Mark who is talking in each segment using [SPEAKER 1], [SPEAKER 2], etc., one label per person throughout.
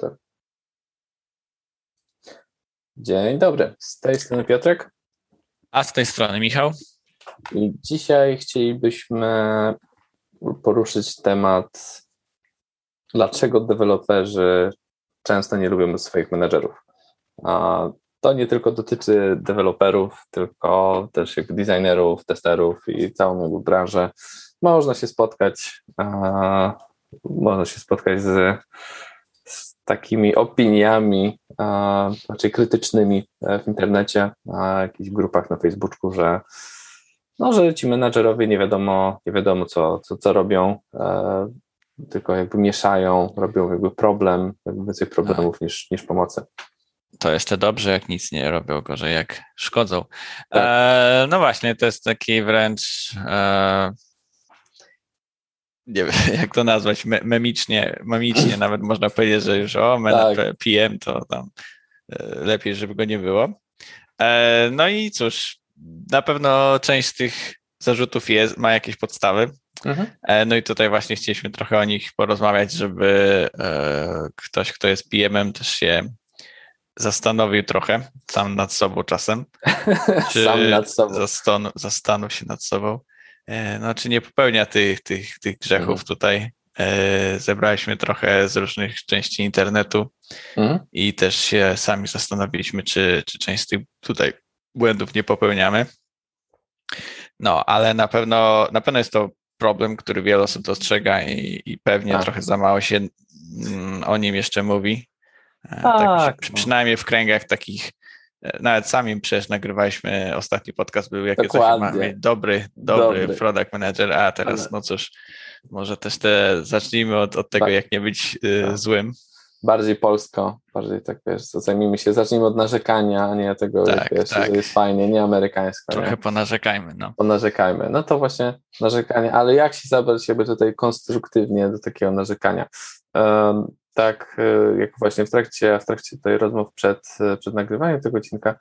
[SPEAKER 1] Super. Dzień dobry. Z tej strony Piotrek.
[SPEAKER 2] A z tej strony Michał.
[SPEAKER 1] I dzisiaj chcielibyśmy poruszyć temat, dlaczego deweloperzy często nie lubią swoich menedżerów. To nie tylko dotyczy deweloperów, tylko też designerów, testerów i całą branżę. Można się spotkać, można się spotkać z takimi opiniami, raczej krytycznymi e, w internecie, na jakichś grupach na Facebooku, że no, że ci menadżerowie nie wiadomo, nie wiadomo co, co, co robią, e, tylko jakby mieszają, robią jakby problem, jakby więcej problemów tak. niż, niż pomocy.
[SPEAKER 2] To jeszcze dobrze, jak nic nie robią, gorzej jak szkodzą. Tak. E, no właśnie, to jest taki wręcz e, nie wiem, jak to nazwać, memicznie, memicznie nawet można powiedzieć, że już o, tak. PM to tam e, lepiej, żeby go nie było. E, no i cóż, na pewno część z tych zarzutów jest, ma jakieś podstawy. Mhm. E, no i tutaj właśnie chcieliśmy trochę o nich porozmawiać, żeby ktoś, kto jest PM-em, też się zastanowił trochę sam nad sobą czasem.
[SPEAKER 1] Czy sam nad sobą.
[SPEAKER 2] Zastan zastanów się nad sobą. E, no, czy nie popełnia tych, tych, tych grzechów mhm. tutaj. E, zebraliśmy trochę z różnych części internetu mhm. i też się sami zastanowiliśmy, czy, czy część z tych tutaj błędów nie popełniamy. No, ale na pewno, na pewno jest to problem, który wiele osób dostrzega i, i pewnie tak. trochę za mało się mm, o nim jeszcze mówi. E, tak, tak przy, no. przynajmniej w kręgach takich nawet sami przecież nagrywaliśmy, ostatni podcast był, jakie coś ma dobry, dobry, dobry product manager, a teraz Ale... no cóż, może też te, zacznijmy od, od tego, tak. jak nie być y, tak. złym.
[SPEAKER 1] Bardziej polsko, bardziej tak wiesz, zajmijmy się, zacznijmy od narzekania, a nie tego, tak, jak, wiesz, tak. że jest fajnie, nie amerykańsko.
[SPEAKER 2] Trochę
[SPEAKER 1] nie?
[SPEAKER 2] ponarzekajmy, no.
[SPEAKER 1] Ponarzekajmy, no to właśnie narzekanie, ale jak się zabrać siebie tutaj konstruktywnie do takiego narzekania? Um, tak y, jak właśnie w trakcie, w trakcie tej rozmów przed, przed nagrywaniem tego odcinka,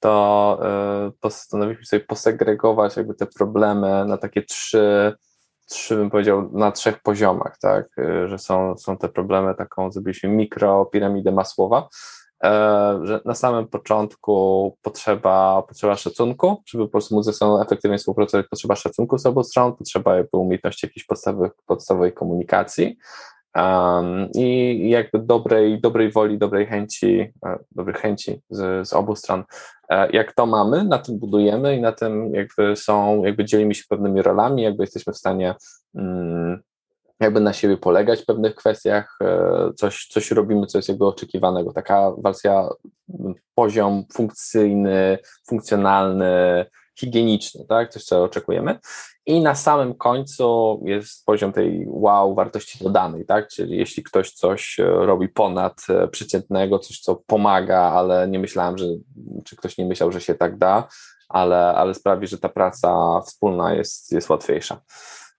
[SPEAKER 1] to y, postanowiliśmy sobie posegregować jakby te problemy na takie trzy, trzy bym powiedział, na trzech poziomach, tak, y, że są, są te problemy, taką zrobiliśmy mikropiramidę Masłowa, że na samym początku potrzeba, potrzeba szacunku, żeby po prostu móc ze sobą efektywnie współpracować, potrzeba szacunku z obu stron, potrzeba umiejętności jakiejś podstawowej komunikacji, Um, I jakby dobrej, dobrej woli, dobrej chęci, e, dobrej chęci z, z obu stron. E, jak to mamy, na tym budujemy i na tym jakby są, jakby dzielimy się pewnymi rolami, jakby jesteśmy w stanie um, jakby na siebie polegać w pewnych kwestiach, e, coś, coś robimy, co jest jakby oczekiwanego. Taka wersja poziom funkcyjny, funkcjonalny, higieniczny, tak? Coś, co oczekujemy. I na samym końcu jest poziom tej wow wartości dodanej, tak? Czyli jeśli ktoś coś e, robi ponad e, przeciętnego, coś, co pomaga, ale nie myślałem, że, czy ktoś nie myślał, że się tak da, ale, ale sprawi, że ta praca wspólna jest, jest łatwiejsza.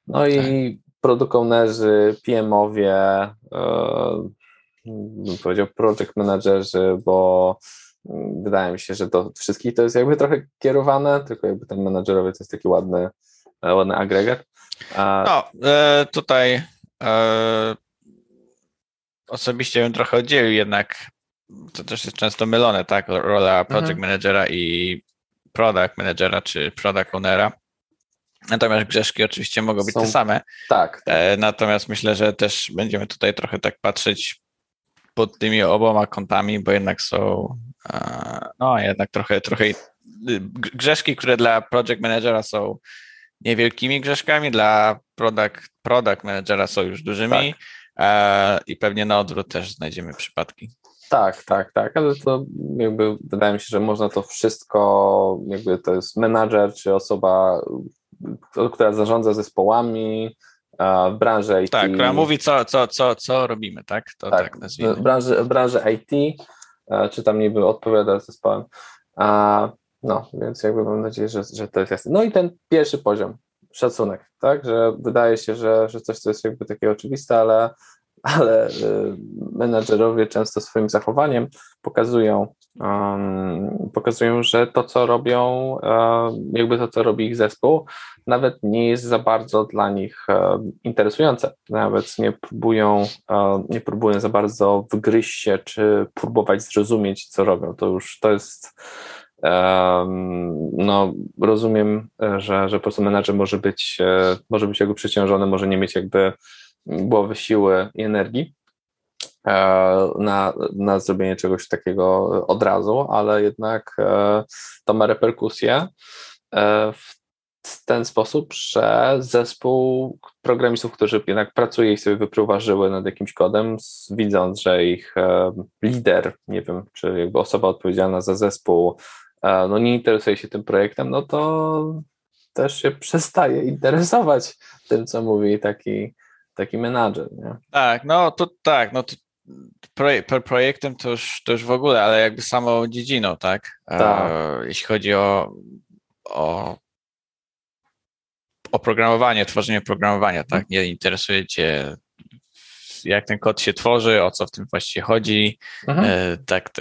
[SPEAKER 1] No i tak. produkownerzy, PM-owie, e, bym powiedział project managerzy, bo wydaje mi się, że do wszystkich to jest jakby trochę kierowane, tylko jakby ten menadżerowie to jest taki ładny, ładny agregat.
[SPEAKER 2] No, e, tutaj e, osobiście bym trochę oddzielił jednak, to też jest często mylone, tak, rola project mhm. managera i product managera czy product ownera. Natomiast grzeszki oczywiście mogą być Są, te same.
[SPEAKER 1] Tak.
[SPEAKER 2] Natomiast myślę, że też będziemy tutaj trochę tak patrzeć pod tymi oboma kątami, bo jednak są no jednak trochę, trochę grzeszki, które dla project managera są niewielkimi grzeszkami, dla product, product managera są już dużymi tak. i pewnie na odwrót też znajdziemy przypadki.
[SPEAKER 1] Tak, tak, tak, ale to jakby wydaje mi się, że można to wszystko, jakby to jest menadżer czy osoba, która zarządza zespołami, w branży IT.
[SPEAKER 2] Tak, która mówi, co, co, co, co robimy, tak? To tak, tak
[SPEAKER 1] nazwijmy. W branży, branży IT E, czy tam niby odpowiada zespołem. No, więc jakby mam nadzieję, że, że to jest jasne. No i ten pierwszy poziom, szacunek, tak, że wydaje się, że, że coś, co jest jakby takie oczywiste, ale, ale menadżerowie często swoim zachowaniem pokazują, um, pokazują, że to, co robią, um, jakby to, co robi ich zespół, nawet nie jest za bardzo dla nich um, interesujące. Nawet nie próbują, nie próbują za bardzo wgryźć się, czy próbować zrozumieć, co robią. To już to jest no, rozumiem, że, że po prostu menadżer może być, e, może być jakby przeciążony, może nie mieć jakby głowy, siły i energii e, na, na zrobienie czegoś takiego od razu, ale jednak e, to ma reperkusje w ten sposób, że zespół programistów, którzy jednak pracuje i sobie wypruwa żyły nad jakimś kodem, widząc, że ich lider, nie wiem, czy jakby osoba odpowiedzialna za zespół no nie interesuje się tym projektem, no to też się przestaje interesować tym, co mówi taki, taki menadżer. Nie?
[SPEAKER 2] Tak, no to tak, no to projektem to już, to już w ogóle, ale jakby samą dziedziną, tak? tak. E, jeśli chodzi o, o oprogramowanie, tworzenie oprogramowania, tak? Nie interesuje cię jak ten kod się tworzy, o co w tym właściwie chodzi, mhm. e, tak,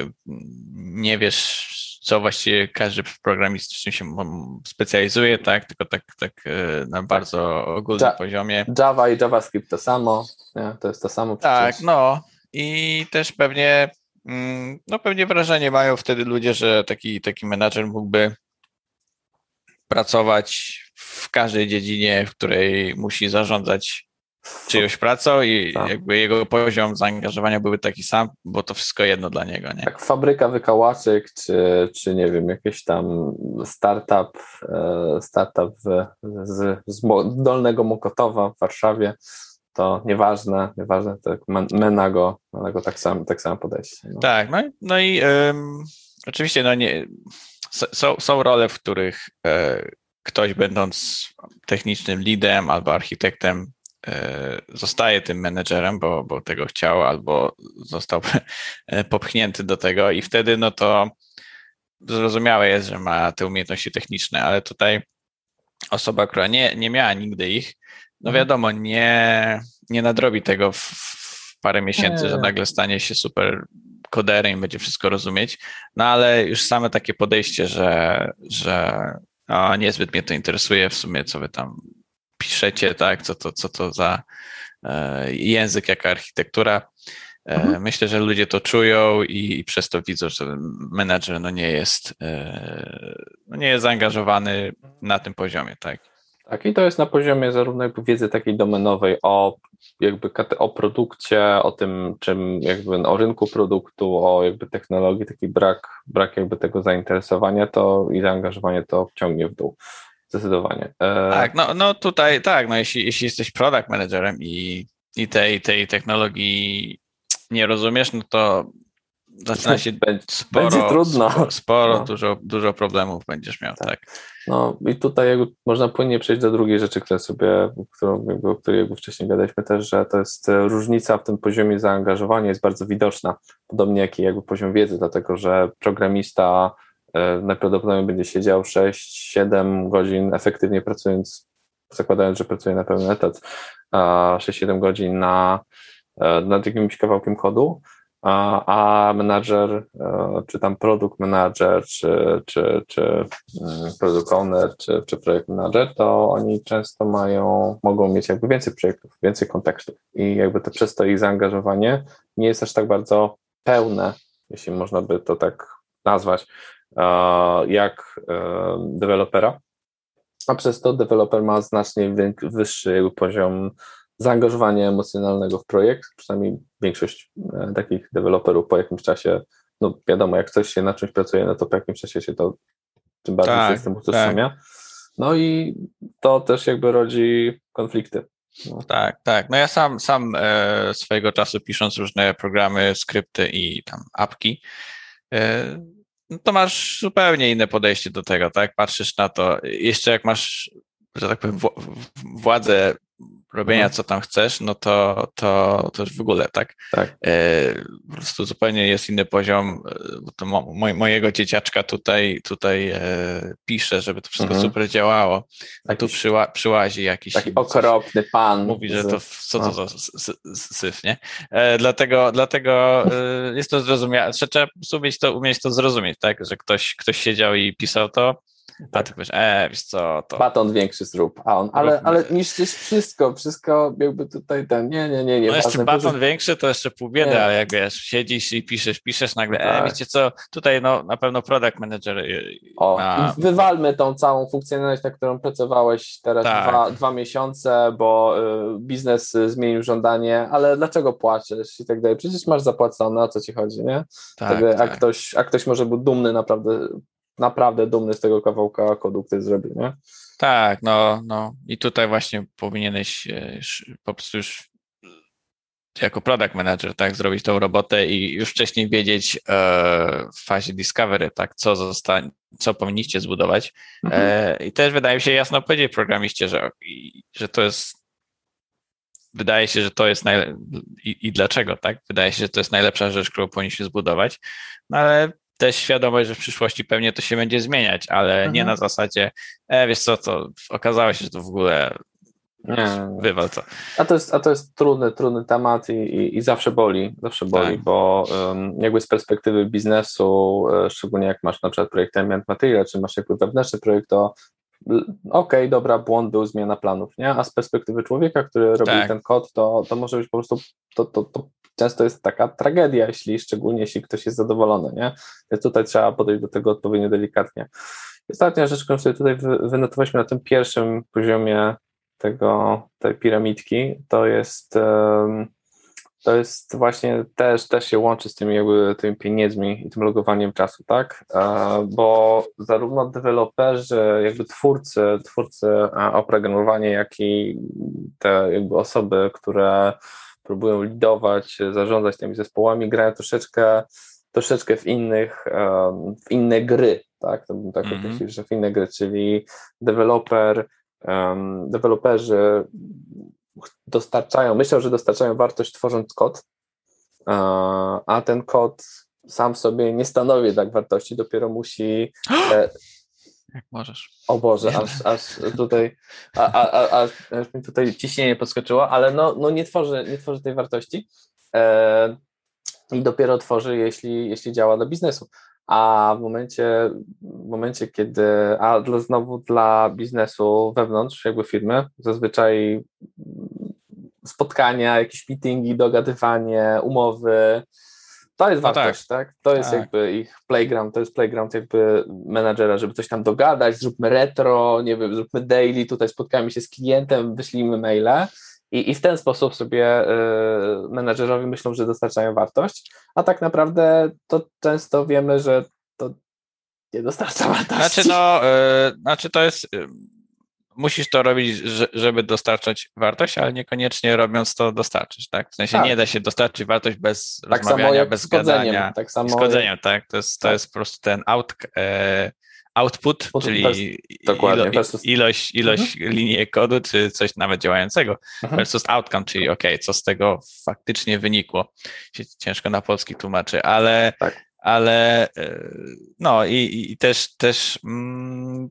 [SPEAKER 2] nie wiesz co właściwie każdy programista w czym się specjalizuje, tak, tylko tak, tak e, na bardzo ogólnym ja, poziomie.
[SPEAKER 1] Java i JavaScript to samo, nie? to jest to samo.
[SPEAKER 2] Tak, przecież. no i też pewnie, mm, no pewnie wrażenie mają wtedy ludzie, że taki, taki menadżer mógłby pracować w każdej dziedzinie, w której musi zarządzać czyjąś pracą i tak. jakby jego poziom zaangażowania byłby taki sam, bo to wszystko jedno dla niego, nie?
[SPEAKER 1] Tak, fabryka wykałaczek, czy, czy nie wiem, jakiś tam startup, e, startup z, z Dolnego Mokotowa w Warszawie, to nieważne, nieważne, tak Menago, Menago tak samo, tak samo podejście.
[SPEAKER 2] No. Tak, no, no i um, oczywiście no nie, są, są role, w których e, ktoś będąc technicznym leadem albo architektem zostaje tym menedżerem, bo, bo tego chciał albo został popchnięty do tego i wtedy no to zrozumiałe jest, że ma te umiejętności techniczne, ale tutaj osoba, która nie, nie miała nigdy ich, no mhm. wiadomo, nie, nie nadrobi tego w, w parę miesięcy, że nagle stanie się super koderem i będzie wszystko rozumieć, no ale już same takie podejście, że, że o, niezbyt mnie to interesuje w sumie, co wy tam piszecie, tak, co to, co to za e, język, jaka architektura. E, mhm. Myślę, że ludzie to czują i, przez to widzą, że menadżer no nie jest, e, no nie jest zaangażowany na tym poziomie, tak.
[SPEAKER 1] Tak, i to jest na poziomie zarówno jakby wiedzy takiej domenowej o jakby o produkcie, o tym, czym jakby o rynku produktu, o jakby technologii, taki brak, brak jakby tego zainteresowania to i zaangażowanie to ciągnie w dół. Zdecydowanie.
[SPEAKER 2] E... Tak, no, no tutaj tak, no jeśli, jeśli jesteś product managerem i, i tej, tej technologii nie rozumiesz, no to zaczyna się
[SPEAKER 1] będzie, sporo, będzie trudno.
[SPEAKER 2] Sporo, sporo no. dużo, dużo problemów będziesz miał, tak. tak.
[SPEAKER 1] No i tutaj jakby można płynnie przejść do drugiej rzeczy, która sobie, którą, jakby, o której jakby wcześniej gadaliśmy też, że to jest e, różnica w tym poziomie zaangażowania jest bardzo widoczna, podobnie jak i jakby poziom wiedzy, dlatego że programista najprawdopodobniej będzie siedział 6-7 godzin efektywnie pracując, zakładając, że pracuje na pełny etat, 6-7 godzin na, e, nad jakimś kawałkiem kodu, a, menadżer, e, czy tam produkt manager, czy, czy, czy mm, owner, czy, czy projekt manager, to oni często mają, mogą mieć jakby więcej projektów, więcej kontekstów. I jakby to przez to ich zaangażowanie nie jest aż tak bardzo pełne, jeśli można by to tak nazwać, jak dewelopera, a przez to deweloper ma znacznie wyższy poziom zaangażowania emocjonalnego w projekt, przynajmniej większość e, takich deweloperów po jakimś czasie, no wiadomo, jak coś się na czymś pracuje, no to po jakimś czasie się to tym bardziej tak, tym utożsamia. Tak. No i to też jakby rodzi konflikty.
[SPEAKER 2] No. Tak, tak. No ja sam, sam e, swojego czasu pisząc różne programy, skrypty i tam apki, e, no to masz zupełnie inne podejście do tego, tak? Patrzysz na to, jeszcze jak masz że tak powiem, władzę robienia, mhm. co tam chcesz, no to, to, to już w ogóle, tak?
[SPEAKER 1] tak.
[SPEAKER 2] E, po prostu zupełnie jest inny poziom, e, bo to mo, mojego dzieciaczka tutaj, tutaj e, pisze, żeby to wszystko mhm. super działało, a tu przyła, przyłazi jakiś...
[SPEAKER 1] Taki okropny pan.
[SPEAKER 2] Mówi, że to co to za syf, nie? Dlatego, dlatego jest to zrozumiałe, trzeba umieć to, umieć to zrozumieć, tak? Że ktoś, ktoś siedział i pisał to, tak. A ty powiesz, e, wiesz co, to...
[SPEAKER 1] Baton większy zrób, a on, ale, ale niszczysz wszystko, wszystko jakby tutaj ten, nie, nie, nie, nie.
[SPEAKER 2] No jeszcze baton większy to jeszcze pół biedy, ale jak wiesz, siedzisz i piszesz, piszesz nagle, e, tak. e, wiecie co, tutaj no na pewno product manager...
[SPEAKER 1] O, ma... wywalmy tą całą funkcjonalność, na którą pracowałeś teraz tak. dwa, dwa miesiące, bo y, biznes zmienił żądanie, ale dlaczego płaczesz i tak dalej, przecież masz zapłacone, o co ci chodzi, nie? Tak, tak. A, ktoś, a ktoś może był dumny naprawdę naprawdę dumny z tego kawałka kodu, który zrobił, nie?
[SPEAKER 2] Tak, no, no i tutaj właśnie powinieneś e, po prostu już jako product manager, tak, zrobić tą robotę i już wcześniej wiedzieć e, w fazie discovery, tak, co zostanie, co powinniście zbudować. Mhm. E, I też wydaje mi się jasno powiedzieć programiście, że, że to jest wydaje się, że to jest najle- i, i dlaczego, tak? Wydaje się, że to jest najlepsza rzecz, którą powinniśmy zbudować, no ale też świadomość, że w przyszłości pewnie to się będzie zmieniać, ale mhm. nie na zasadzie, e, wiesz co, to okazało się, że to w ogóle wywal to.
[SPEAKER 1] A to jest, a to jest trudny, trudny temat i, i, i zawsze boli, zawsze boli, tak. bo um, jakby z perspektywy biznesu, e, szczególnie jak masz na przykład projekt Ambient Material, czy masz jakby wewnętrzny projekt, to okej, okay, dobra, błąd był, zmiana planów, nie? A z perspektywy człowieka, który robi tak. ten kod, to, to może być po prostu, to, to, to często jest taka tragedia, jeśli, szczególnie jeśli ktoś jest zadowolony, nie? Więc tutaj trzeba podejść do tego odpowiednio delikatnie. Ostatnia rzecz, którą sobie tutaj wynotowaliśmy na tym pierwszym poziomie tego, tej piramidki, to jest to jest właśnie też, też się łączy z tymi jakby tymi pieniędzmi i tym logowaniem czasu, tak? E, bo zarówno deweloperzy, jakby twórcy, twórcy oprogramowania, jak i te jakby osoby, które próbują lidować, zarządzać tymi zespołami, grają troszeczkę, troszeczkę w innych, w inne gry, tak, to bym tak mm -hmm. że w inne gry, czyli deweloper, um, deweloperzy dostarczają, myślą, że dostarczają wartość tworząc kod, a ten kod sam sobie nie stanowi tak wartości, dopiero musi
[SPEAKER 2] e, jak możesz.
[SPEAKER 1] O Boże, aż, aż tutaj, a, a, a, aż mi tutaj ciśnienie podskoczyło, ale no, no nie, tworzy, nie tworzy tej wartości e, i dopiero tworzy, jeśli, jeśli działa dla biznesu. A w momencie, w momencie, kiedy, a dla, znowu dla biznesu wewnątrz jakby firmy, zazwyczaj spotkania, jakieś meetingi, dogadywanie, umowy, to jest no wartość, tak. tak. To jest tak. jakby ich playground, to jest playground jakby menadżera, żeby coś tam dogadać, zróbmy retro, nie wiem, zróbmy daily, tutaj spotkamy się z klientem, wyślijmy maile i, i w ten sposób sobie y, menadżerowie myślą, że dostarczają wartość, a tak naprawdę to często wiemy, że to nie dostarcza wartości.
[SPEAKER 2] Znaczy no, y, znaczy to jest... Y musisz to robić, żeby dostarczać wartość, ale niekoniecznie robiąc to dostarczysz, tak? W sensie tak. nie da się dostarczyć wartość bez tak rozmawiania, bez gadania. Tak samo zgodzeniem, tak? To jest, to tak. jest po prostu ten out, e, output, czyli ilo, ilość, ilość mhm. linii kodu, czy coś nawet działającego, mhm. versus outcome, czyli ok, co z tego faktycznie wynikło. Ciężko na polski tłumaczy, ale tak. ale e, no i, i też, też mm,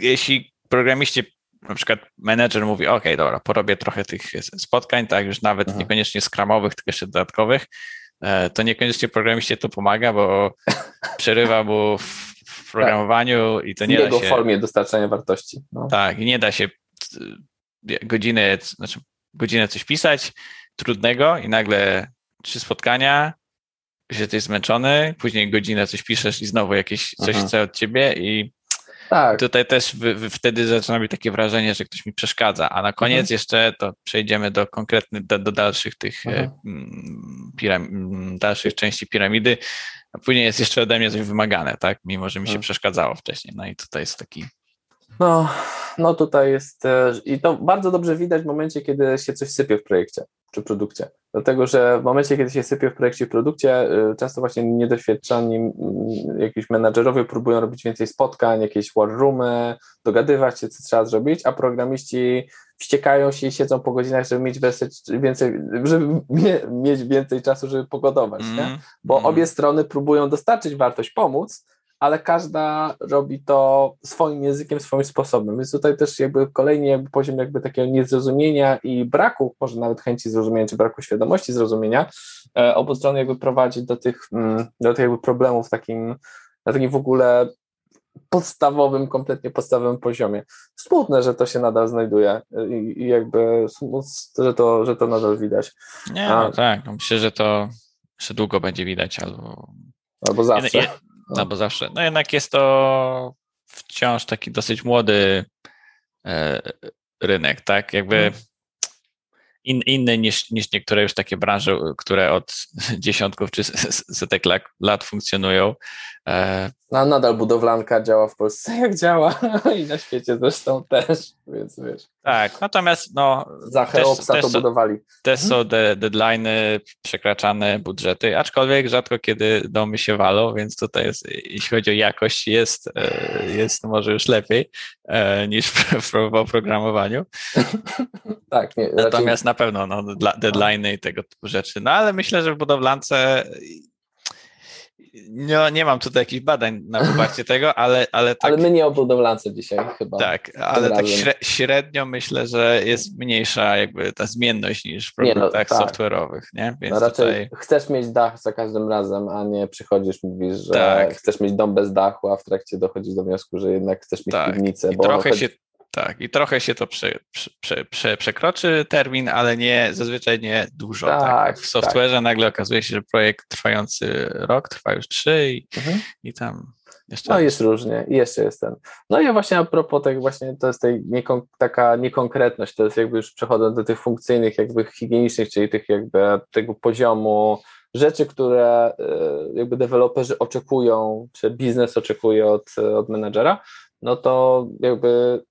[SPEAKER 2] jeśli programiście, na przykład menedżer mówi, ok, dobra, porobię trochę tych spotkań, tak, już nawet mhm. niekoniecznie skramowych, tylko jeszcze dodatkowych, e, to niekoniecznie programiście to pomaga, bo przerywa mu w programowaniu i to nie da się...
[SPEAKER 1] W formie dostarczania wartości.
[SPEAKER 2] No. Tak, i nie da się e, godziny, znaczy godzinę coś pisać, trudnego i nagle trzy spotkania, że jesteś zmęczony, później godzinę coś piszesz i znowu jakieś coś mhm. chce od ciebie i tak. Tutaj też wtedy zaczyna być takie wrażenie, że ktoś mi przeszkadza, a na koniec mhm. jeszcze to przejdziemy do konkretnych, do, do dalszych tych e, mhm. Mm, piram, mm, dalszych części piramidy, a później jest jeszcze ode mnie coś wymagane, tak? Mimo, że mi się mhm. przeszkadzało wcześniej. No i tutaj jest taki
[SPEAKER 1] No, no tutaj jest i to bardzo dobrze widać w momencie, kiedy się coś sypie w projekcie czy produkcie. Dlatego, że w momencie, kiedy się sypie w projekcie w produkcie, y, często właśnie niedoświadczeni jakiś menadżerowie próbują robić więcej spotkań, jakieś war roomy, dogadywać się, co trzeba zrobić, a programiści wściekają się i siedzą po godzinach, żeby mieć więcej, żeby mieć więcej czasu, żeby pogodować, mm, nie? bo mm. obie strony próbują dostarczyć wartość, pomóc, ale każda robi to swoim językiem, swoim sposobem. Więc tutaj też jakby kolejny jakby poziom jakby takiego niezrozumienia i braku, może nawet chęci zrozumienia, czy braku świadomości zrozumienia, e, obu stron jakby prowadzi do tych, mm, do tych jakby problemów takim, na takim w ogóle podstawowym, kompletnie podstawowym poziomie. Smutne, że to się nadal znajduje i, i jakby że to, że to nadal widać.
[SPEAKER 2] Nie, A, no tak, no myślę, że to jeszcze długo będzie widać albo
[SPEAKER 1] albo zawsze.
[SPEAKER 2] No bo zawsze, no jednak jest to wciąż taki dosyć młody e, rynek, tak? Jakby mhm. in, inny niż, niż niektóre już takie branże, które od dziesiątków czy setek lat funkcjonują.
[SPEAKER 1] E, no, nadal budowlanka działa w Polsce jak działa i na świecie zresztą też, więc wiesz.
[SPEAKER 2] Tak, natomiast no...
[SPEAKER 1] Za Cheopsa to budowali.
[SPEAKER 2] Też mhm. są de deadline'y, przekraczane budżety, aczkolwiek rzadko kiedy domy się walą, więc tutaj jest, jeśli chodzi o jakość, jest, e, jest może już lepiej e, niż w, w oprogramowaniu.
[SPEAKER 1] tak, nie,
[SPEAKER 2] Natomiast raczej... na pewno no, deadline'y i tego typu rzeczy. No ale myślę, że w budowlance nie, nie mam tutaj jakichś badań na poparcie tego, ale, ale tak.
[SPEAKER 1] Ale my nie o budowlance dzisiaj chyba.
[SPEAKER 2] Tak, ale tak średnio myślę, że jest mniejsza jakby ta zmienność niż w produktach no, tak. software'owych, nie?
[SPEAKER 1] Więc no raczej tutaj... chcesz mieć dach za każdym razem, a nie przychodzisz, mówisz, że tak. chcesz mieć dom bez dachu, a w trakcie dochodzisz do wniosku, że jednak chcesz mieć tak. piwnicę.
[SPEAKER 2] I trochę się tak, i trochę się to prze, prze, prze, przekroczy termin, ale nie zazwyczaj nie dużo. Tak, tak. W software'ze tak. nagle okazuje się, że projekt trwający rok trwa już trzy i, mhm. i tam jeszcze.
[SPEAKER 1] No jest różnie, i jeszcze jest ten. No i właśnie a propos tego właśnie, to jest tej niekon, taka niekonkretność, to jest jakby już przechodząc do tych funkcyjnych, jakby higienicznych, czyli tych jakby tego poziomu rzeczy, które e, jakby deweloperzy oczekują, czy biznes oczekuje od, od menedżera, no to jakby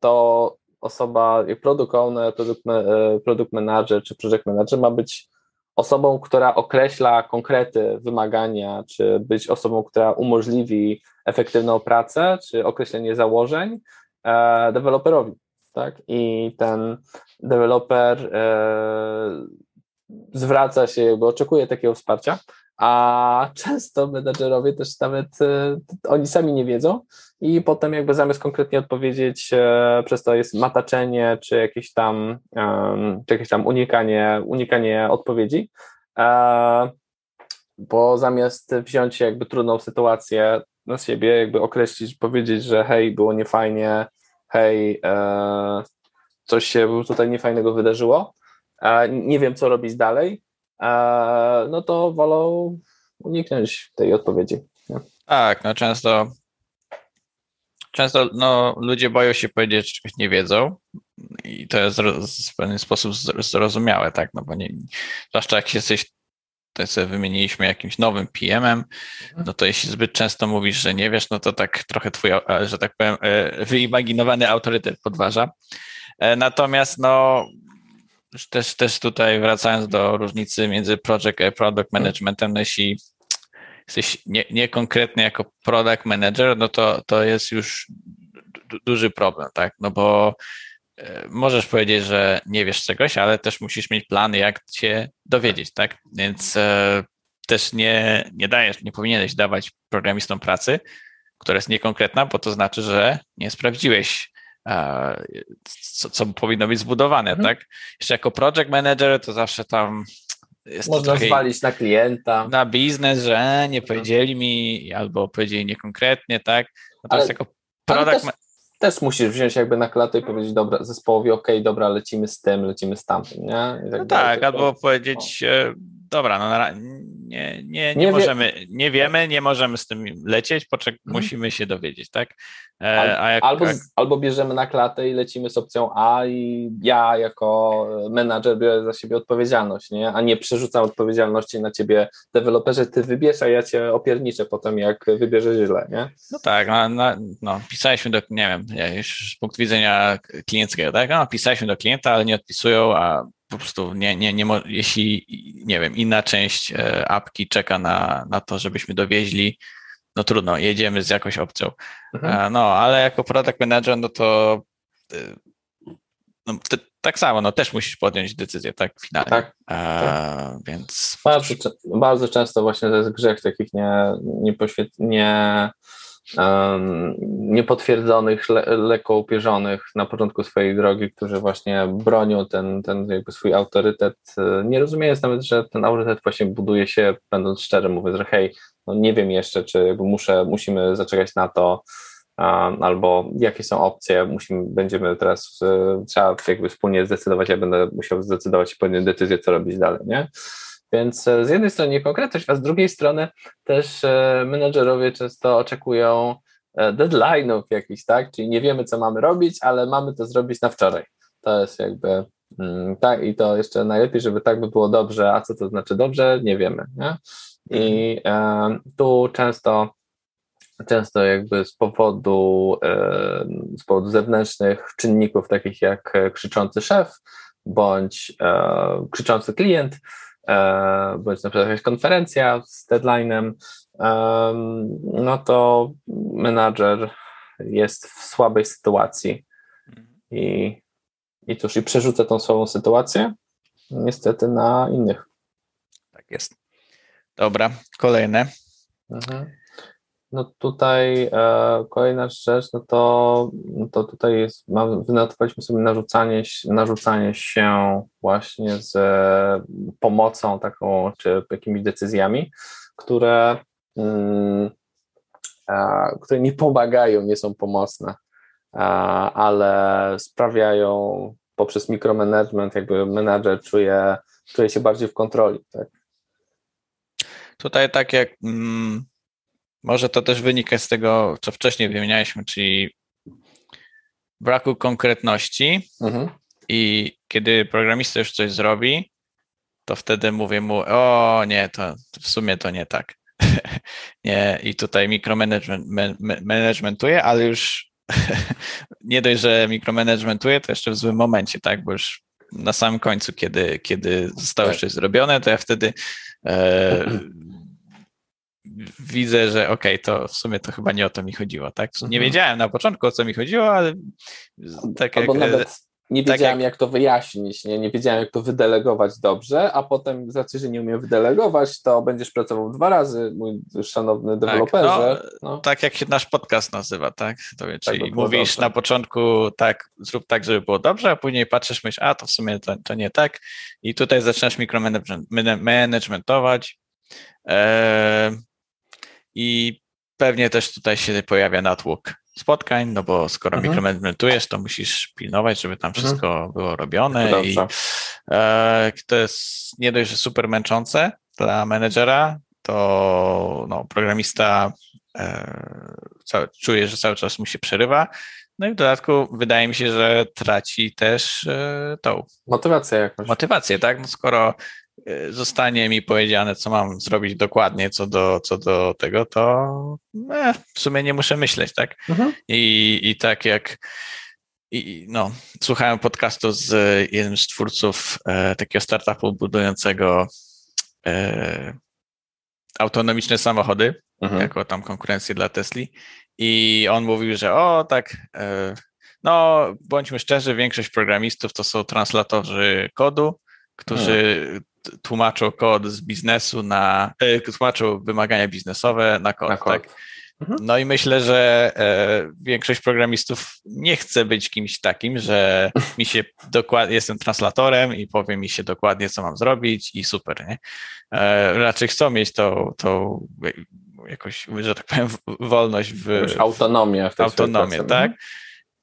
[SPEAKER 1] to osoba, product owner, product, e, product manager czy project manager ma być osobą, która określa konkrety, wymagania, czy być osobą, która umożliwi efektywną pracę, czy określenie założeń e, deweloperowi. Tak? I ten deweloper e, zwraca się, jakby oczekuje takiego wsparcia, a często menedżerowie też nawet e, oni sami nie wiedzą. I potem jakby zamiast konkretnie odpowiedzieć, e, przez to jest mataczenie, czy jakieś tam, czy jakieś tam unikanie, unikanie odpowiedzi, e, bo zamiast wziąć jakby trudną sytuację na siebie, jakby określić, powiedzieć, że hej, było niefajnie, hej, coś się tutaj niefajnego wydarzyło, nie wiem, co robić dalej, no to wolą uniknąć tej odpowiedzi. Nie?
[SPEAKER 2] Tak, no często często no, ludzie boją się powiedzieć, że czegoś nie wiedzą i to jest w pewien sposób zrozumiałe, tak, no bo nie, zwłaszcza jak jesteś to sobie wymieniliśmy jakimś nowym PM-em, mhm. no to jeśli zbyt często mówisz, że nie wiesz, no to tak trochę twój, e, że tak powiem, e, wyimaginowany autorytet podważa. E, natomiast no też, też tutaj wracając do różnicy między project a product managementem, no jeśli jesteś nie, nie konkretny jako product manager, no to, to jest już duży problem, tak? No bo e, możesz powiedzieć, że nie wiesz czegoś, ale też musisz mieć plany, jak się dowiedzieć, tak? Więc e, też nie, nie dajesz, nie powinieneś dawać programistom pracy, która jest niekonkretna, bo to znaczy, że nie sprawdziłeś co, co powinno być zbudowane, mhm. tak? Jeszcze jako project manager to zawsze tam
[SPEAKER 1] jest Można zwalić na klienta.
[SPEAKER 2] Na biznes, że nie powiedzieli mi albo powiedzieli niekonkretnie, tak?
[SPEAKER 1] Natomiast ale, jako product też, też, musisz wziąć jakby na klatę i powiedzieć, dobra, zespołowi, ok, dobra, lecimy z tym, lecimy z tamtym, nie?
[SPEAKER 2] Tak, no tak, albo powiedzieć, no. Dobra, no nie, nie, nie, możemy, nie wiemy, nie możemy z tym lecieć, poczek mhm. musimy się dowiedzieć, tak?
[SPEAKER 1] E, albo, albo bierzemy na klatę i lecimy z opcją A i ja jako menadżer biorę za siebie odpowiedzialność, nie? a nie przerzucam odpowiedzialności na ciebie deweloperze, ty wybierz, a ja cię opierniczę potem, jak wybierzesz źle, nie?
[SPEAKER 2] No tak, no, no, no pisaliśmy do, nie wiem, już z punktu widzenia klienckiego, tak? No, pisaliśmy do klienta, ale nie odpisują, a po prostu nie, nie, nie, jeśli, nie wiem, inna część e, apki czeka na, na to, żebyśmy dowieźli, no trudno, jedziemy z jakąś opcją. Mhm. E, no, ale jako product manager, no to e, no, tak samo, no też musisz podjąć decyzję, tak, finalnie. Tak, e, tak. Więc...
[SPEAKER 1] Bardzo, bardzo często właśnie to jest grzech takich nie, nie, nie niepotwierdzonych, le, lekko upierzonych na początku swojej drogi, którzy właśnie bronią ten, ten jakby swój autorytet. Nie rozumiejąc nawet, że ten autorytet właśnie buduje się, będąc szczery, mówię, że hej, no nie wiem jeszcze, czy muszę, musimy zaczekać na to, albo jakie są opcje, musimy, będziemy teraz, e, trzeba jakby wspólnie zdecydować, ja będę musiał zdecydować i podjąć decyzję, co robić dalej, nie? Więc e, z jednej strony niekonkretność, a z drugiej strony też e, menedżerowie często oczekują e, deadline'ów jakichś, tak? Czyli nie wiemy, co mamy robić, ale mamy to zrobić na wczoraj. To jest jakby mm, tak i to jeszcze najlepiej, żeby tak by było dobrze, a co to znaczy dobrze, nie wiemy. Nie? I e, tu często często jakby z powodu, z powodu zewnętrznych czynników, takich jak krzyczący szef bądź krzyczący klient, bądź na przykład jakaś konferencja z deadline'em, no to menadżer jest w słabej sytuacji i, i cóż, i przerzuca tą słabą sytuację niestety na innych.
[SPEAKER 2] Tak jest. Dobra, kolejne.
[SPEAKER 1] Mhm. No tutaj e, kolejna rzecz, no to, no to tutaj jest, wynotowaliśmy sobie narzucanie, narzucanie się właśnie z pomocą taką, czy jakimiś decyzjami, które, mm, e, które nie pomagają, nie są pomocne, e, ale sprawiają poprzez mikromanagement, jakby menadżer czuje, czuje się bardziej w kontroli. Tak?
[SPEAKER 2] Tutaj tak jak mm, może to też wynika z tego, co wcześniej wymienialiśmy, czyli braku konkretności mhm. i kiedy programista już coś zrobi, to wtedy mówię mu, o nie, to w sumie to nie tak. nie, i tutaj mikromanagement managementuje, ale już nie dość, że mikromanagementuje, to jeszcze w złym momencie, tak, bo już na samym końcu, kiedy, kiedy zostało tak. coś zrobione, to ja wtedy e, widzę, że okej, okay, to w sumie to chyba nie o to mi chodziło, tak? Nie mhm. wiedziałem na początku, o co mi chodziło, ale
[SPEAKER 1] tak Albo jak... nawet nie tak wiedziałem, jak... jak... to wyjaśnić, nie? nie wiedziałem, jak to wydelegować dobrze, a potem z racji, że nie umiem wydelegować, to będziesz pracował dwa razy, mój szanowny tak, deweloperze.
[SPEAKER 2] Tak, no, no. tak jak się nasz podcast nazywa, tak? To, tak czyli tak mówisz dobrze. na początku tak, zrób tak, żeby było dobrze, a później patrzysz, myślisz, a to w sumie to, to nie tak i tutaj zaczynasz mikromanagementować. Eee, i pewnie też tutaj się pojawia natłok spotkań, no bo skoro mhm. mikromanagementujesz, to musisz pilnować, żeby tam mhm. wszystko mhm. było robione i e, to jest nie dość, że super męczące dla menedżera, to no, programista e, cały, czuje, że cały czas mu się przerywa, no i w dodatku wydaje mi się, że traci też e, tą
[SPEAKER 1] motywację jakąś.
[SPEAKER 2] Motywację, tak? No skoro zostanie mi powiedziane, co mam zrobić dokładnie co do, co do tego, to eh, w sumie nie muszę myśleć, tak? Mhm. I, I tak jak i, no, słuchałem podcastu z jednym z twórców e, takiego startupu budującego e, autonomiczne samochody, mhm. jako tam konkurencję dla Tesli. I on mówił, że o tak, e, no bądźmy szczerzy, większość programistów to są translatorzy kodu, którzy hmm tłumaczą kod z biznesu na, e, tłumaczą wymagania biznesowe na kod. Na kod. Tak? Mhm. No i myślę, że e, większość programistów nie chce być kimś takim, że mi się dokładnie, jestem translatorem i powie mi się dokładnie, co mam zrobić i super, nie? E, raczej chcą mieć tą, tą jakoś, że tak powiem, wolność w...
[SPEAKER 1] Już autonomię w tej
[SPEAKER 2] Autonomię, tak?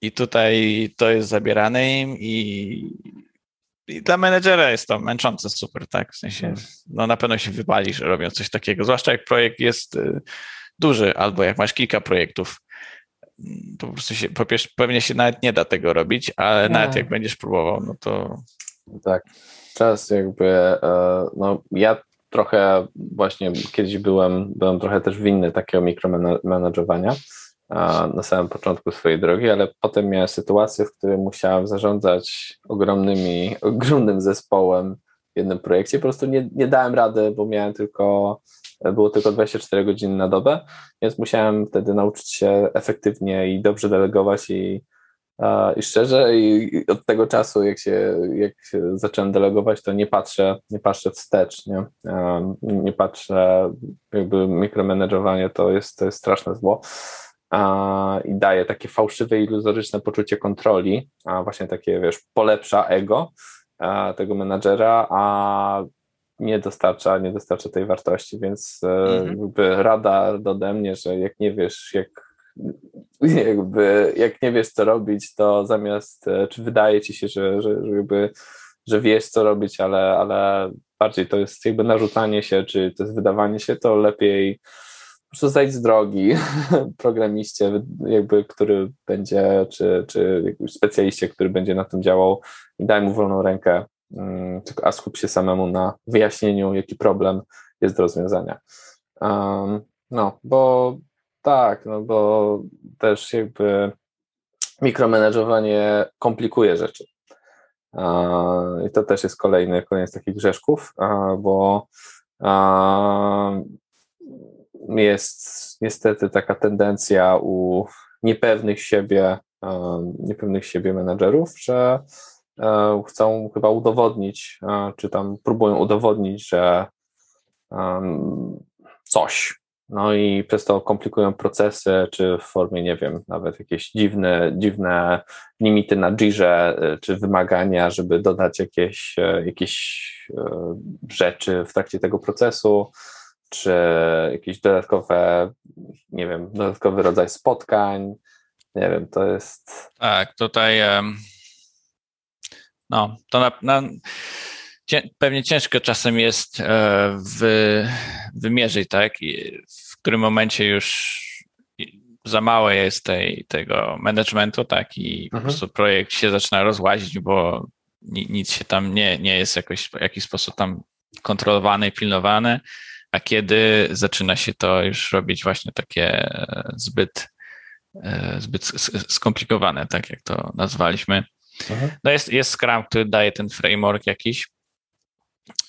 [SPEAKER 2] I tutaj to jest zabierane im i i dla menedżera jest to męczące super, tak? W sensie, hmm. no na pewno się wypalisz robiąc coś takiego, zwłaszcza jak projekt jest y, duży, albo jak masz kilka projektów, to po prostu się, po pierwsze, pewnie się nawet nie da tego robić, ale nawet jak będziesz próbował, no to...
[SPEAKER 1] Tak, czas jakby, e, no ja trochę właśnie kiedyś byłem, byłem trochę też winny takiego mikromanagerowania na samym początku swojej drogi, ale potem miałem sytuację, w której musiałem zarządzać ogromnymi, ogromnym zespołem w jednym projekcie. Po prostu nie, nie dałem rady, bo miałem tylko, było tylko 24 godziny na dobę, więc musiałem wtedy nauczyć się efektywnie i dobrze delegować i i szczerze, i od tego czasu, jak się, jak zacząłem delegować, to nie patrzę, nie patrzę wstecz, nie, nie patrzę, jakby mikromanagerowanie to jest, to jest straszne zło i daje takie fałszywe, iluzoryczne poczucie kontroli, a właśnie takie, wiesz, polepsza ego tego menadżera, a nie dostarcza, nie dostarcza tej wartości, więc e, mhm. jakby rada ode mnie, że jak nie wiesz, jak jakby jak nie wiesz, co robić, to zamiast, e, czy wydaje ci się, że, że, że, jakby, że wiesz, co robić, ale, ale bardziej to jest jakby narzucanie się, czy to jest wydawanie się, to lepiej zejdź z drogi programiście, jakby, który będzie, czy, czy specjaliście, który będzie na tym działał i daj mu wolną rękę, mm, a skup się samemu na wyjaśnieniu, jaki problem jest do rozwiązania. No, bo tak, no bo też jakby mikromanagerowanie komplikuje rzeczy. I to też jest kolejny, kolejny z takich grzeszków, bo jest niestety taka tendencja u niepewnych siebie, niepewnych siebie menedżerów, że chcą chyba udowodnić, czy tam próbują udowodnić, że coś. No i przez to komplikują procesy, czy w formie, nie wiem, nawet jakieś dziwne, dziwne limity na Jirze, y, czy wymagania, żeby dodać jakieś, e, jakieś e, rzeczy w trakcie tego procesu, czy jakieś dodatkowe, nie wiem, dodatkowy rodzaj spotkań. Nie wiem, to jest.
[SPEAKER 2] Tak, tutaj. No, to na, na pewnie ciężko czasem jest e, wy, wymierzyć, tak, w którym momencie już za małe jest tej, tego managementu, tak, i mhm. po prostu projekt się zaczyna rozłazić, bo nic się tam nie, nie jest jakoś, w jakiś sposób tam kontrolowane i pilnowane, a kiedy zaczyna się to już robić właśnie takie e, zbyt, e, zbyt skomplikowane, tak jak to nazwaliśmy. Mhm. No jest, jest Scrum, który daje ten framework jakiś,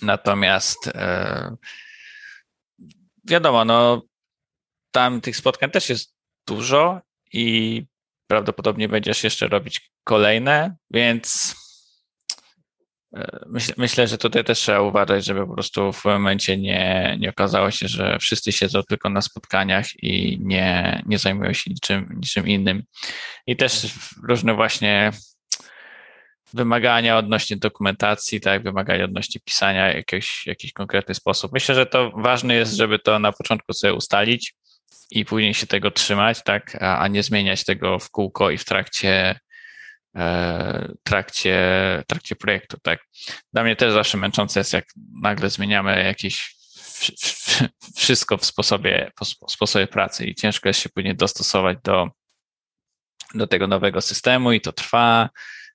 [SPEAKER 2] Natomiast e, wiadomo, no tam tych spotkań też jest dużo i prawdopodobnie będziesz jeszcze robić kolejne, więc myślę, myślę, że tutaj też trzeba uważać, żeby po prostu w momencie nie, nie okazało się, że wszyscy siedzą tylko na spotkaniach i nie, nie zajmują się niczym, niczym innym. I też różne właśnie wymagania odnośnie dokumentacji, tak, wymagania odnośnie pisania w jakiś, jakiś konkretny sposób. Myślę, że to ważne jest, żeby to na początku sobie ustalić i później się tego trzymać, tak, a, a nie zmieniać tego w kółko i w trakcie e, trakcie, trakcie projektu, tak. Dla mnie też zawsze męczące jest, jak nagle zmieniamy jakieś wszystko w sposobie, w sposobie pracy i ciężko jest się później dostosować do, do tego nowego systemu i to trwa,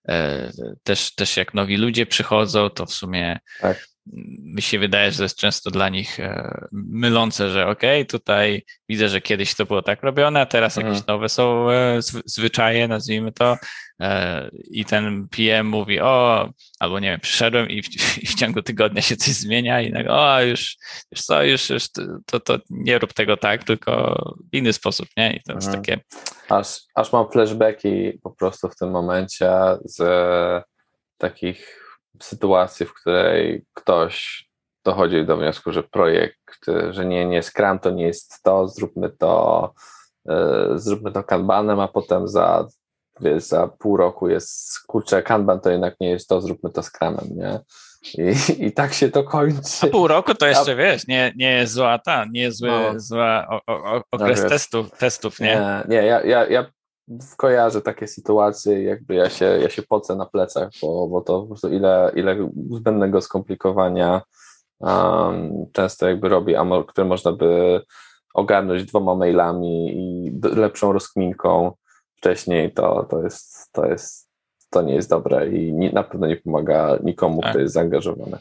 [SPEAKER 2] E, też, też jak nowi ludzie przychodzą, to w sumie tak. Mi się wydaje, że to jest często dla nich e, mylące, że okej, okay, tutaj widzę, że kiedyś to było tak robione, a teraz mhm. jakieś nowe są e, zwyczaje, nazwijmy to, i ten PM mówi, o, albo nie wiem, przyszedłem i w, w ciągu tygodnia się coś zmienia i nagle, o, już, już co, już, już to, to nie rób tego tak, tylko w inny sposób, nie? I to jest mhm. takie...
[SPEAKER 1] Aż, aż mam flashbacki po prostu w tym momencie z takich sytuacji, w której ktoś dochodzi do wniosku, że projekt, że nie, nie Scrum to nie jest to, zróbmy to, zróbmy to kanbanem, a potem za wiesz, za pół roku jest, kurczę, Kanban to jednak nie jest to, zróbmy to Scrumem, nie? I, I tak się to kończy.
[SPEAKER 2] A pół roku to jeszcze, A... wiesz, nie, nie jest zła ta, nie jest zły, no. zła o, o, okres no, testów, testów, nie?
[SPEAKER 1] Nie, nie ja, ja, ja kojarzę takie sytuacje, jakby ja się, ja się pocę na plecach, bo, bo to po prostu ile, ile zbędnego skomplikowania um, często jakby robi, a które można by ogarnąć dwoma mailami i lepszą rozkminką wcześniej, to, to, jest, to, jest, to nie jest dobre i nie, na pewno nie pomaga nikomu, tak. kto jest zaangażowany.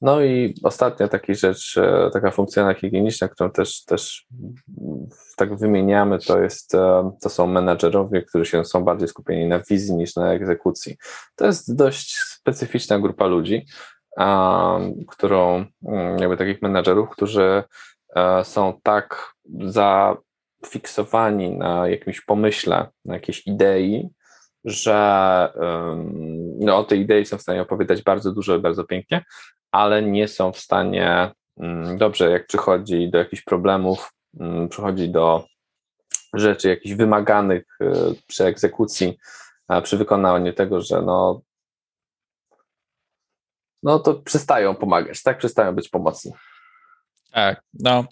[SPEAKER 1] No i ostatnia taka rzecz, e, taka funkcjonalna higieniczna, którą też, też tak wymieniamy, to jest, e, to są menadżerowie, którzy się są bardziej skupieni na wizji niż na egzekucji. To jest dość specyficzna grupa ludzi, którą, mm, jakby takich menadżerów, którzy e, są tak zafiksowani na jakimś pomyśle, na jakiejś idei, że no, o tej idei są w stanie opowiadać bardzo dużo i bardzo pięknie, ale nie są w stanie mm, dobrze, jak przychodzi do jakichś problemów, mm, przychodzi do rzeczy jakichś wymaganych y, przy egzekucji, przy wykonaniu tego, że no, no to przestają pomagać, tak? Przestają być pomocni.
[SPEAKER 2] Tak, no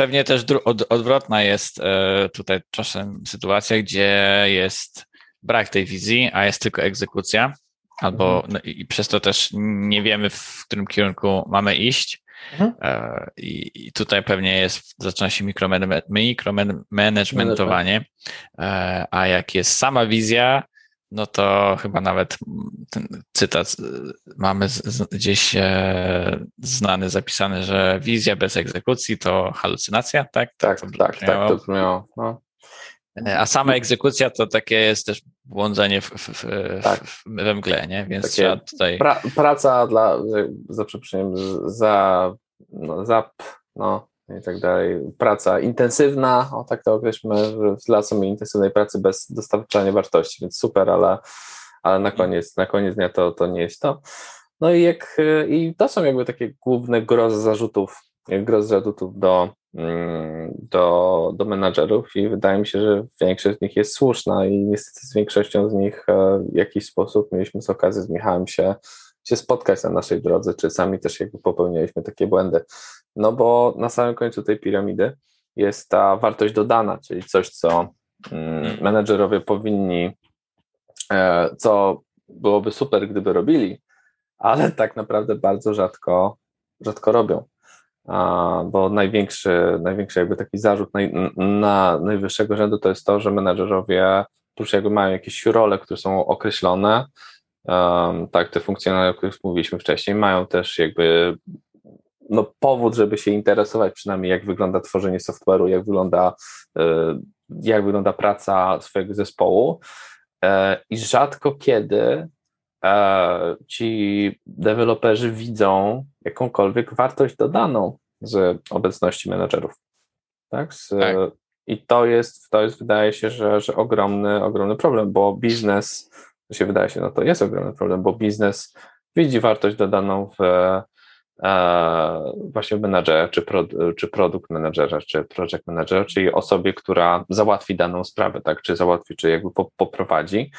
[SPEAKER 2] pewnie też odwrotna jest e, tutaj czasem sytuacja, gdzie jest brak tej wizji, a jest tylko egzekucja albo mhm. no, i przez to też nie wiemy, w którym kierunku mamy iść. Mhm. E, I, tutaj pewnie jest, zaczyna się mikromanagementowanie, e, a jak jest sama wizja, no to chyba nawet ten cytat mamy gdzieś e, znany, zapisany, że wizja bez egzekucji to halucynacja, tak?
[SPEAKER 1] Tak, tak, tak, tak, to brzmiało. No.
[SPEAKER 2] E, a sama egzekucja to takie jest też błądzenie w, w, tak. w, we mgle, nie? Więc takie trzeba tutaj.
[SPEAKER 1] Pra, praca dla, za przeproszeniem, za, no, za, no i tak dalej. Praca intensywna, o tak to określmy, dla samej intensywnej pracy bez dostarczania wartości, więc super, ale, ale na koniec, na koniec dnia to, to nie jest to. No i jak, i to są jakby takie główne grozy zarzutów, grozy zarzutów do, do, do menadżerów i wydaje mi się, że większość z nich jest słuszna i niestety z większością z nich e, w jakiś sposób mieliśmy z okazji z Michałem się, się spotkać na naszej drodze, czy sami też jakby popełnialiśmy takie błędy. No bo na samym końcu tej piramidy jest ta wartość dodana, czyli coś, co mm, menedżerowie powinni, e, co byłoby super, gdyby robili, ale tak naprawdę bardzo rzadko, rzadko robią bo największy, największy jakby taki zarzut na najwyższego rzędu to jest to, że menedżerowie oprócz jakby mają jakieś role, które są określone, tak, te funkcjonalne, o których mówiliśmy wcześniej, mają też jakby no, powód, żeby się interesować przynajmniej jak wygląda tworzenie software'u, jak wygląda, y, jak wygląda praca swojego zespołu. E, i rzadko kiedy e, ci deweloperzy widzą jakąkolwiek wartość dodaną z obecności menedżerów. Tak? Z, tak. I to jest, to jest, wydaje się, że, że ogromny, ogromny problem, bo biznes, to się wydaje się, no to jest ogromny problem, bo biznes widzi wartość dodaną w e, właśnie w czy, pro, czy produkt menedżerze, czy project manager, czyli osobie, która załatwi daną sprawę, tak, czy załatwi, czy jakby po, poprowadzi,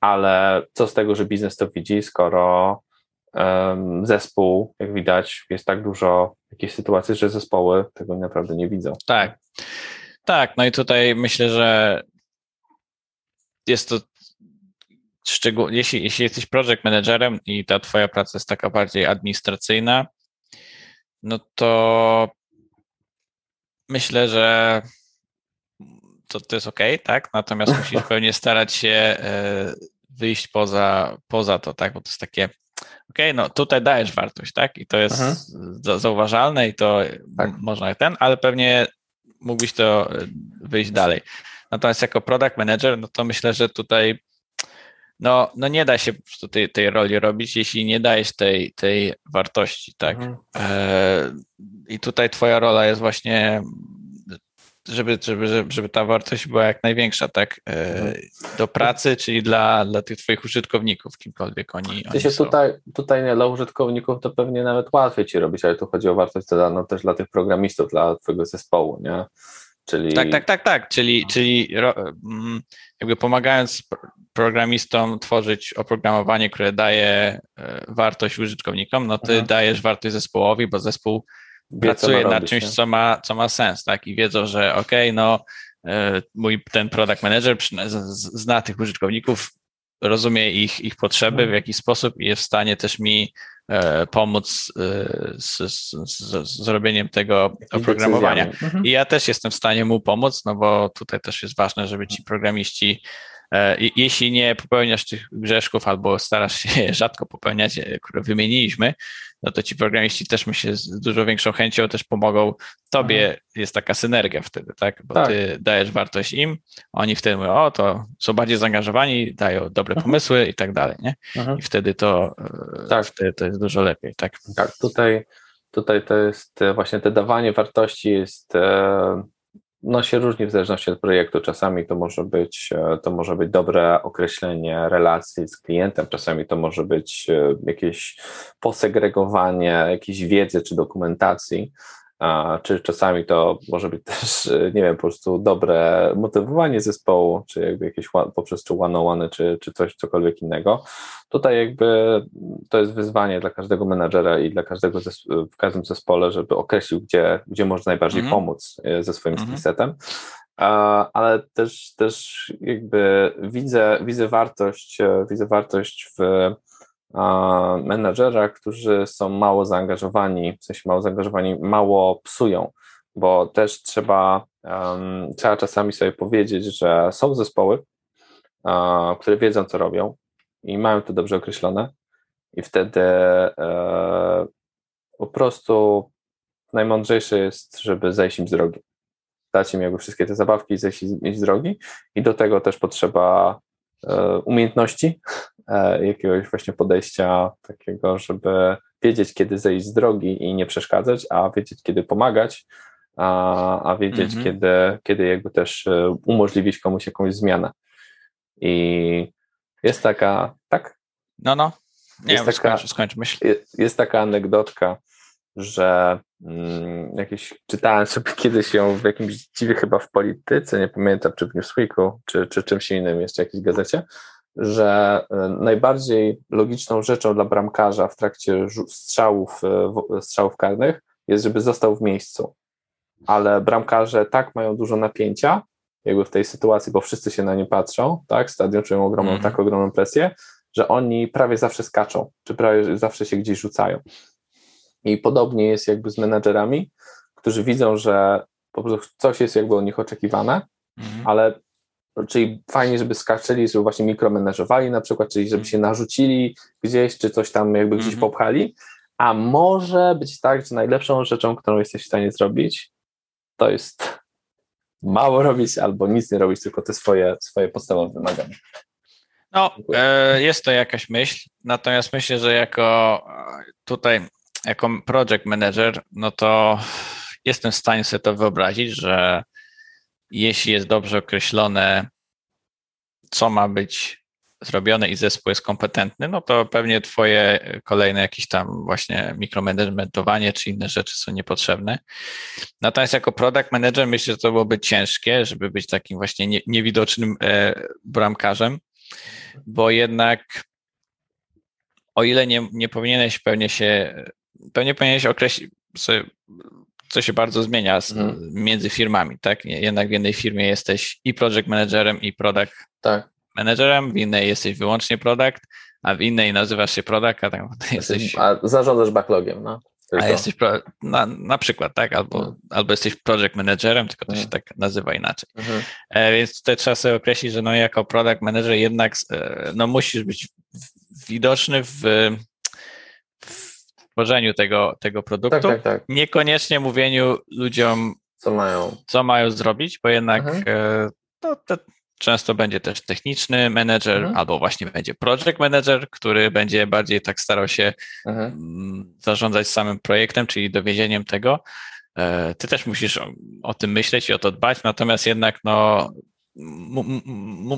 [SPEAKER 1] ale co z tego, że biznes to widzi, skoro zespół, jak widać, jest tak dużo takich sytuacji, że zespoły tego naprawdę nie widzą.
[SPEAKER 2] Tak, tak. No i tutaj myślę, że jest to szczególnie, jeśli, jeśli jesteś project managerem i ta twoja praca jest taka bardziej administracyjna, no to myślę, że to, to jest ok, tak? Natomiast musisz pewnie starać się e, wyjść poza, poza to, tak? Bo to jest takie okej, okay, no tutaj dajesz wartość, tak? I to jest mhm. zauważalne i to tak. można ten, ale pewnie mógłbyś to e, wyjść dalej. Natomiast jako product manager, no to myślę, że tutaj no, no nie da się tej, tej roli robić, jeśli nie dajesz tej, tej wartości, tak? Mhm. E, I tutaj twoja rola jest właśnie żeby, żeby, żeby, ta wartość była jak największa, tak? E, mhm. Do pracy, czyli dla, dla tych Twoich użytkowników, kimkolwiek oni,
[SPEAKER 1] oni się są. Tutaj, tutaj nie, dla użytkowników to pewnie nawet łatwiej Ci robić, ale tu chodzi o wartość dodaną też dla tych programistów, dla Twojego zespołu, nie?
[SPEAKER 2] Czyli... Tak, tak, tak, tak. Czyli, no. czyli mm, jakby pomagając programistom tworzyć oprogramowanie, które daje e, wartość użytkownikom, no ty mhm. dajesz wartość zespołowi, bo zespół Wie, pracuje nad czymś, co ma, co ma sens, tak? I wiedzą, że okej, okay, no mój ten product manager zna tych użytkowników, rozumie ich, ich potrzeby w mhm. jakiś sposób i jest w stanie też mi e, pomóc e, z, z, z, zrobieniem tego oprogramowania. Mhm. I ja też jestem w stanie mu pomóc, no bo tutaj też jest ważne, żeby ci programiści E, jeśli nie popełniasz tych grzeszków albo starasz się rzadko popełniać, e, które wymieniliśmy, no to ci programiści też myślę z dużo większą chęcią też pomogą tobie. Mhm. Jest taka synergia wtedy, tak? Bo tak. ty dajesz wartość im, oni wtedy mówią, o, to są bardziej zaangażowani, dają dobre mhm. pomysły i tak dalej, nie? Mhm. I wtedy to, e, tak. wtedy to jest dużo lepiej, tak?
[SPEAKER 1] Tak, tutaj, tutaj to jest właśnie te dawanie wartości jest no, się różni w zależności od projektu. Czasami to może być, e, to może być dobre określenie relacji z klientem, czasami to może być e, jakieś posegregowanie jakiejś wiedzy czy dokumentacji, czy czasami to może być też, nie wiem, po prostu dobre motywowanie zespołu, czy jakby jakieś poprzez czy one-on-one, czy, czy coś, cokolwiek innego. Tutaj jakby to jest wyzwanie dla każdego menadżera i dla każdego w każdym zespole, żeby określił, gdzie, gdzie można najbardziej mm -hmm. pomóc e, ze swoim -hmm. skillsetem. Ale też, też jakby widzę, widzę wartość, e, widzę wartość w menedżera, którzy są mało zaangażowani, w sensie mało zaangażowani, mało psują, bo też trzeba, um, trzeba czasami sobie powiedzieć, że są zespoły, uh, które wiedzą, co robią i mają to dobrze określone i wtedy uh, po prostu najmądrzejsze jest, żeby zejść im z drogi. Dać im jakby wszystkie te zabawki i zejść im z drogi i do tego też potrzeba E, umiejętności, jakiegoś właśnie podejścia takiego, żeby wiedzieć, kiedy zejść z drogi i nie przeszkadzać, a wiedzieć, kiedy pomagać, a, a wiedzieć, mhm. kiedy, kiedy jakby też e, umożliwić komuś jakąś zmianę. I jest taka, tak?
[SPEAKER 2] No, no. Nie, jest taka, skończ, skończ myśl.
[SPEAKER 1] Jest, jest taka anegdotka, że mm, jakieś czytałem sobie kiedyś ją w jakimś dziwie chyba w polityce, nie pamiętam czy w Newsweeku, czy, czy czymś innym, jeszcze jakiejś gazecie, że e, najbardziej logiczną rzeczą dla bramkarza w trakcie strzałów, e, strzałów karnych jest, żeby został w miejscu. Ale bramkarze tak mają dużo napięcia, jakby w tej sytuacji, bo wszyscy się na nie patrzą, tak, stadion czują ogromną, mm. tak ogromną presję, że oni prawie zawsze skaczą, czy prawie zawsze się gdzieś rzucają. I podobnie jest jakby z menedżerami, którzy widzą, że po prostu coś jest jakby od nich oczekiwane, mhm. ale czyli fajnie, żeby skaczyli, żeby właśnie mikromenażowali na przykład, czyli żeby się narzucili gdzieś, czy coś tam jakby gdzieś mhm. popchali, a może być tak, że najlepszą rzeczą, którą jesteś w stanie zrobić, to jest mało robić albo nic nie robić, tylko te swoje, swoje podstawowe wymagania.
[SPEAKER 2] No, e, jest to jakaś myśl, natomiast myślę, że jako e, tutaj jako project manager, no to jestem w stanie sobie to wyobrazić, że jeśli jest dobrze określone, co ma być zrobione i zespół jest kompetentny, no to pewnie twoje kolejne jakieś tam właśnie mikromanagementowanie czy inne rzeczy są niepotrzebne. Natomiast jako product manager myślę, że to byłoby ciężkie, żeby być takim właśnie nie, niewidocznym e, bramkarzem, bo jednak o ile nie, nie powinieneś pewnie się pewnie powinieneś określić sobie, co się bardzo zmienia z, mhm. między firmami, tak? Jednak w jednej firmie jesteś i project managerem, i product tak. managerem, w innej jesteś wyłącznie product, a w innej nazywasz się product, a tak jesteś...
[SPEAKER 1] A zarządzasz backlogiem, no.
[SPEAKER 2] A jesteś pro, na, na przykład, tak? Albo, mhm. albo jesteś project managerem, tylko to się mhm. tak nazywa inaczej. Mhm. E, więc tutaj trzeba sobie określić, że no jako product manager jednak e, no musisz być widoczny w, tworzeniu tego, tego produktu. Tak, tak, tak. Niekoniecznie mówieniu ludziom,
[SPEAKER 1] co mają,
[SPEAKER 2] co mają zrobić, bo jednak mhm. E, to, to często będzie też techniczny menedżer mhm. albo właśnie będzie project manager, który będzie bardziej tak starał się mhm. Mm, zarządzać samym projektem, czyli dowiezieniem tego. E, ty też musisz o, o tym myśleć i o to dbać, natomiast jednak no,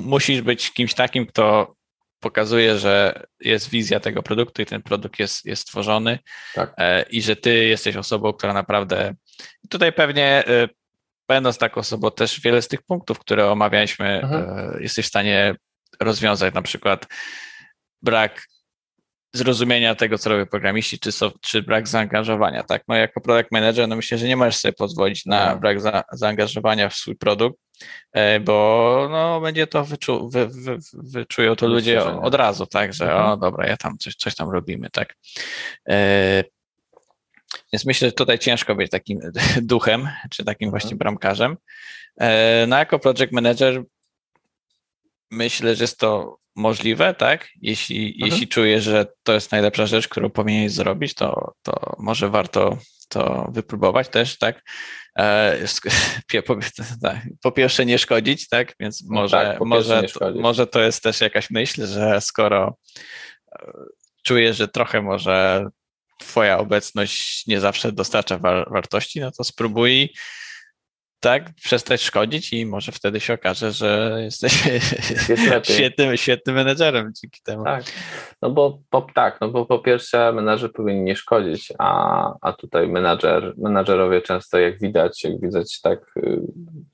[SPEAKER 2] musisz być kimś takim, kto pokazuje, że jest wizja tego produktu i ten produkt jest, jest stworzony tak. E, i że ty jesteś osobą, która naprawdę. Tutaj pewnie e, będąc taką osobą, też wiele z tych punktów, które omawialiśmy, mhm. E, jesteś w stanie rozwiązać, na przykład brak zrozumienia tego, co robią programiści, czy, so, czy brak zaangażowania, tak? No jako product manager, no myślę, że nie możesz sobie pozwolić na no. brak za, zaangażowania w swój produkt, e, bo no, będzie to wyczu, wy, wy, wyczują to ludzie od razu, tak, że mhm. o dobra, ja tam coś, coś tam robimy, tak. E, więc myślę, że tutaj ciężko być takim duchem, czy takim mhm. właśnie bramkarzem. E, no jako project manager myślę, że jest to możliwe, tak? Jeśli, mhm. jeśli czujesz, że to jest najlepsza rzecz, którą powinieneś zrobić, to, to może warto to wypróbować też, tak? E, po, tak, po pierwsze nie szkodzić, tak? Więc no może, tak, może, to, może to jest też jakaś myśl, że skoro e, czujesz, że trochę może twoja obecność nie zawsze dostarcza war wartości, no to spróbuj tak, przestać szkodzić i może wtedy się okaże, że jesteś świetnym, świetnym menedżerem dzięki temu.
[SPEAKER 1] Tak, no bo po, tak, no bo po pierwsze menedżer powinien nie szkodzić, a, a tutaj menedżer, menedżerowie często jak widać, jak widać tak y,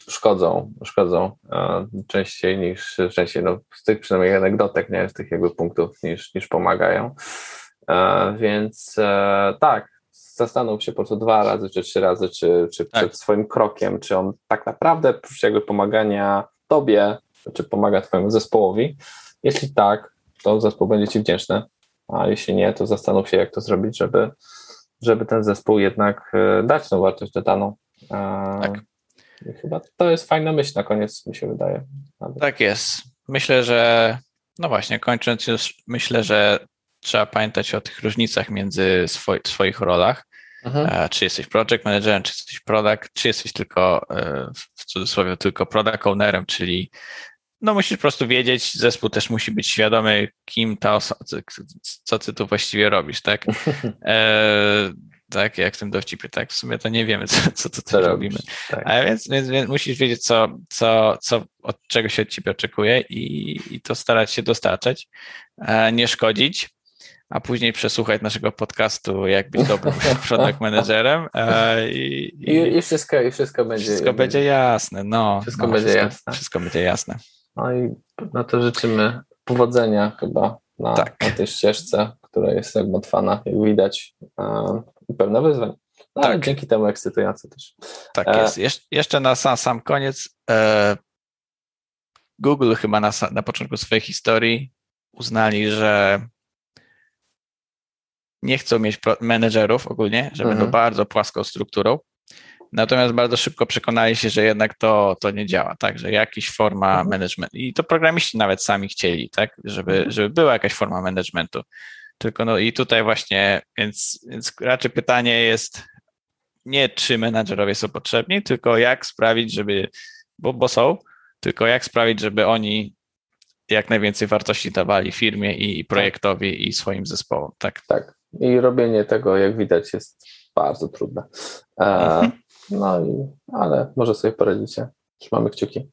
[SPEAKER 1] szkodzą, szkodzą e, częściej niż, częściej no z tych przynajmniej anegdotek, nie, z tych jakby punktów niż, niż pomagają. E, więc e, tak, zastanów się po co dwa razy, czy trzy razy, czy, czy tak. przed swoim krokiem, czy on tak naprawdę jakby pomagania tobie, czy pomaga twojemu zespołowi. Jeśli tak, to zespół będzie ci wdzięczny, a jeśli nie, to zastanów się, jak to zrobić, żeby, żeby ten zespół jednak e, dać tą wartość dodaną. Tak. I chyba to jest fajna myśl na koniec, mi się wydaje.
[SPEAKER 2] Tak jest. Myślę, że no właśnie, kończąc już, myślę, że trzeba pamiętać o tych różnicach między swoi, swoich rolach. Mhm. E, czy jesteś project managerem, czy jesteś product, czy jesteś tylko, e, w cudzysłowie, tylko product ownerem, czyli no musisz po prostu wiedzieć, zespół też musi być świadomy, kim ta osoba, co ty tu właściwie robisz, tak? E, tak, jak w tym dowcipie, tak? W sumie to nie wiemy, co, co tutaj co robimy. Tak. A więc, więc, więc, musisz wiedzieć, co, co, co, od czego się od ciebie oczekuje i, i to starać się dostarczać, nie szkodzić, a później przesłuchać naszego podcastu, jak być dobrym product managerem.
[SPEAKER 1] E, I, i, I, wszystko, i wszystko będzie.
[SPEAKER 2] Wszystko będzie jasne. No,
[SPEAKER 1] wszystko no, będzie wszystko, jasne.
[SPEAKER 2] Wszystko będzie jasne.
[SPEAKER 1] No i na to życzymy powodzenia chyba na, tak. na tej ścieżce, która jest jak motwana, jak widać, i pełna wyzwań. No, tak. dzięki temu ekscytujące też.
[SPEAKER 2] Tak e... jest. Jesz jeszcze na sam, sam koniec. E... Google chyba na, na początku swojej historii uznali, że nie chcą mieć menedżerów ogólnie, że mhm. będą bardzo płaską strukturą. Natomiast bardzo szybko przekonali się, że jednak to, to nie działa, tak, że jakaś forma mhm. management i to programiści nawet sami chcieli, tak, żeby, mhm. żeby była jakaś forma managementu. Tylko no i tutaj właśnie, więc, więc raczej pytanie jest nie czy menadżerowie są potrzebni, tylko jak sprawić, żeby, bo, bo są, tylko jak sprawić, żeby oni jak najwięcej wartości dawali firmie i, i projektowi tak. i swoim zespołom, tak?
[SPEAKER 1] Tak. I robienie tego, jak widać, jest bardzo trudne. E, mhm. no i, ale może sobie poradzicie. Trzymamy kciuki.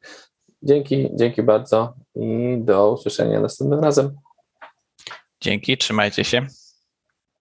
[SPEAKER 1] Dzięki, dzięki bardzo i do usłyszenia następnym razem.
[SPEAKER 2] Dzięki, trzymajcie się.